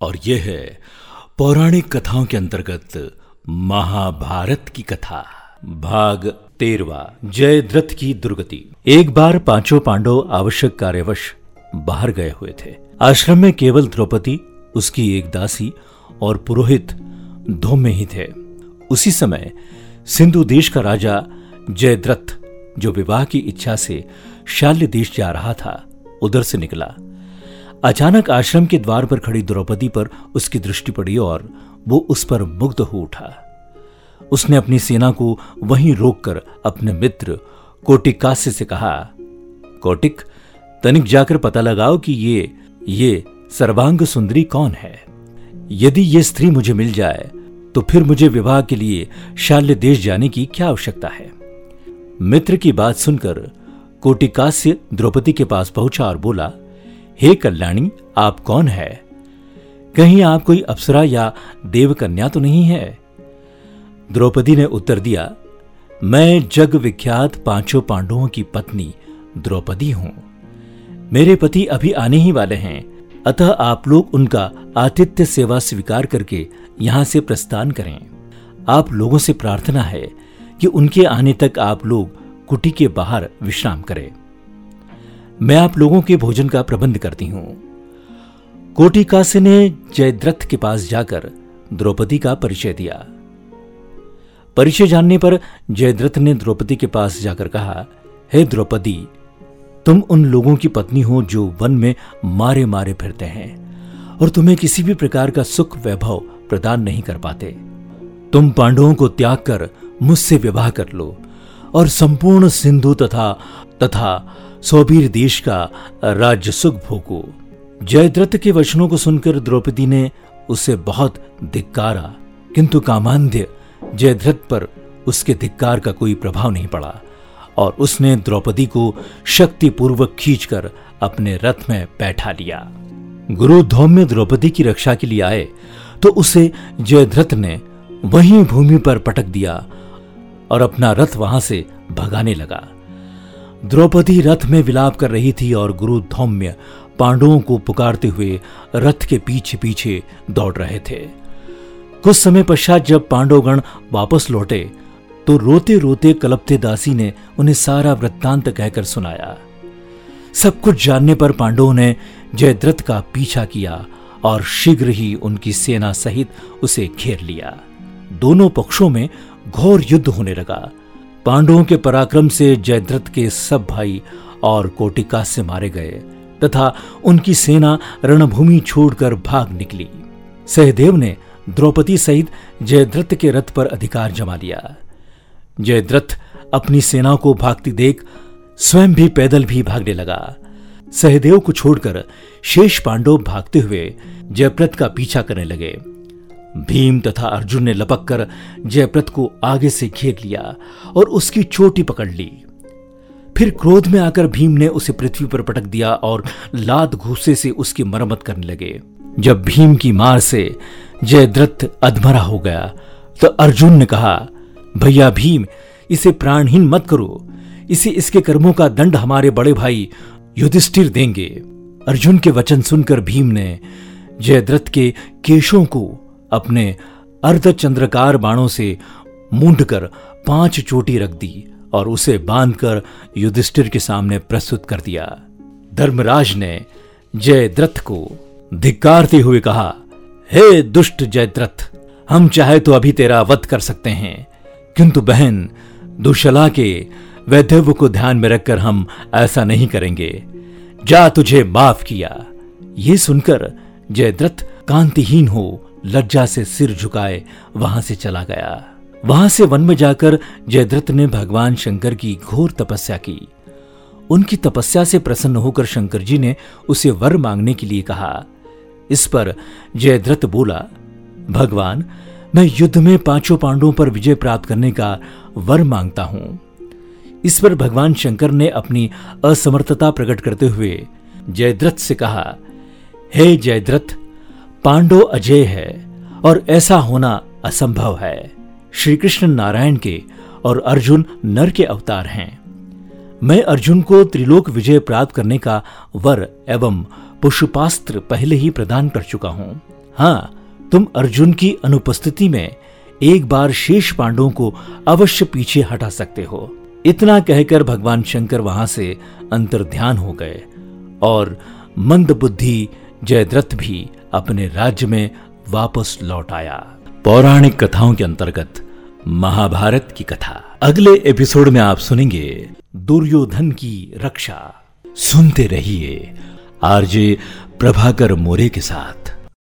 और यह है पौराणिक कथाओं के अंतर्गत महाभारत की कथा। भाग तेरवा, जयद्रथ की दुर्गति। एक बार पाँचों पांडव आवश्यक कार्यवश बाहर गए हुए थे। आश्रम में केवल द्रौपदी, उसकी एक दासी और पुरोहित धोम ही थे। उसी समय सिंधु देश का राजा जयद्रथ, जो विवाह की इच्छा से शाल्य देश जा रहा था, उधर से निकला। अचानक आश्रम के द्वार पर खड़ी द्रौपदी पर उसकी दृष्टि पड़ी और वो उस पर मुग्ध हो उठा। उसने अपनी सेना को वहीं रोककर अपने मित्र कोटिकास्य से कहा, कोटिक, तनिक जाकर पता लगाओ कि ये ये सर्वांग सुंदरी कौन है? यदि ये स्त्री मुझे मिल जाए तो फिर मुझे विवाह के लिए शाल्य देश जाने की क्या आवश्यकता है? मित्र की बात सुनकर कोटिकास्य द्रौपदी के पास पहुँचा और बोला हे कल्याणी, आप कौन है? कहीं आप कोई अप्सरा या देव कन्या तो नहीं है? द्रौपदी ने उत्तर दिया, मैं जग विख्यात पाँचों पांडवों की पत्नी द्रौपदी हूँ। मेरे पति अभी आने ही वाले हैं, अतः आप लोग उनका आतिथ्य सेवा स्वीकार करके यहाँ से प्रस्थान करें। आप लोगों से प्रार्थना है कि उनके आने तक आप लोग कुटी के बाहर विश्राम करें। मैं आप लोगों के भोजन का प्रबंध करती हूँ। कोटिकास्य ने जयद्रथ के पास जाकर द्रौपदी का परिचय दिया। परिचय जानने पर जयद्रथ ने द्रौपदी के पास जाकर कहा, हे hey द्रौपदी, तुम उन लोगों की पत्नी हो जो वन में मारे मारे फिरते हैं और तुम्हें किसी भी प्रकार का सुख वैभव प्रदान नहीं कर पाते। तुम पांडवों को त्याग कर मुझसे विवाह कर लो और संपूर्ण सिंधु तथा तथा सौबीर देश का राज्य सुख भोगो। जयद्रथ के वचनों को सुनकर द्रौपदी ने उसे बहुत धिक्कारा। किंतु कामांध्य जयद्रथ पर उसके धिक्कार का कोई प्रभाव नहीं पड़ा और उसने द्रौपदी को शक्तिपूर्वक खींचकर अपने रथ में बैठा लिया। गुरु धौम्य द्रौपदी की रक्षा के लिए आए तो उसे जयद्रथ ने वहीं भूमि पर पटक दिया और अपना रथ वहाँ से भगाने लगा। द्रौपदी रथ में विलाप कर रही थी और गुरु धौम्य पांडवों को पुकारते हुए रथ के पीछे पीछे दौड़ रहे थे। कुछ समय पश्चात जब पांडवगण वापस लौटे तो रोते रोते कलपते दासी ने उन्हें सारा वृत्तांत कहकर सुनाया। सब कुछ जानने पर पांडवों ने जयद्रथ का पीछा किया और शीघ्र ही उनकी सेना सहित उसे घेर लिया। दोनों पक्षों में घोर युद्ध होने लगा। पांडवों के पराक्रम से जयद्रथ के सब भाई और कोटिका से मारे गए, तथा उनकी सेना रणभूमि छोड़कर भाग निकली। सहदेव ने द्रौपदी सहित जयद्रथ के रथ पर अधिकार जमा लिया। जयद्रथ अपनी सेना को भागती देख स्वयं भी पैदल भी भागने लगा। सहदेव को छोड़कर शेष पांडव भागते हुए जयप्रथ का पीछा करने लगे। भीम तथा अर्जुन ने लपक कर जयप्रत को आगे से घेर लिया और उसकी चोटी पकड़ ली। फिर क्रोध में आकर भीम ने उसे पृथ्वी पर पटक दिया और लाद घूसे से उसकी मरम्मत करने लगे। जब भीम की मार से जयद्रथ अधमरा हो गया तो अर्जुन ने कहा, भैया भीम, इसे प्राणहीन मत करो। इसे इसके कर्मों का दंड हमारे बड़े भाई युधिष्ठिर देंगे। अर्जुन के वचन सुनकर भीम ने जयद्रथ के केशों को अपने अर्धचंद्रकार बाणों से मूंढ कर पाँच चोटी रख दी और उसे बांधकर युधिष्ठिर के सामने प्रस्तुत कर दिया। धर्मराज ने जयद्रथ को धिक्कारते हुए कहा, हे दुष्ट जयद्रथ, हम चाहे तो अभी तेरा वध कर सकते हैं, किंतु बहन, दुशला के वैधव्य को ध्यान में रखकर हम ऐसा नहीं करेंगे। जा तुझे माफ़ किया। ये सुनकर जयद्रथ कांतिहीन हो लज्जा से सिर झुकाए, वहाँ से चला गया। वहाँ से वन में जाकर जयद्रथ ने भगवान शंकर की घोर तपस्या की। उनकी तपस्या से प्रसन्न होकर शंकर जी ने उसे वर मांगने के लिए कहा। इस पर जयद्रथ बोला, भगवान, मैं युद्ध में पाँचों पांडवों पर विजय प्राप्त करने का वर माँगता हूँ। इस पर भगवान शंकर ने अपनी असमर्थता प्रकट करते हुए जयद्रथ से कहा, हे hey जयद्रथ पांडव अजय है और ऐसा होना असंभव है। श्री कृष्ण नारायण के और अर्जुन नर के अवतार हैं। मैं अर्जुन को त्रिलोक विजय प्राप्त करने का वर एवं पुष्पास्त्र पहले ही प्रदान कर चुका हूँ। हाँ तुम अर्जुन की अनुपस्थिति में एक बार शेष पांडवों को अवश्य पीछे हटा सकते हो। इतना कहकर भगवान शंकर वहाँ से अंतर्ध्यान हो गए और मंद बुद्धि जयद्रथ भी अपने राज्य में वापस लौट आया। पौराणिक कथाओं के अंतर्गत महाभारत की कथा। अगले एपिसोड में आप सुनेंगे दुर्योधन की रक्षा। सुनते रहिए आरजे प्रभाकर मोरे के साथ।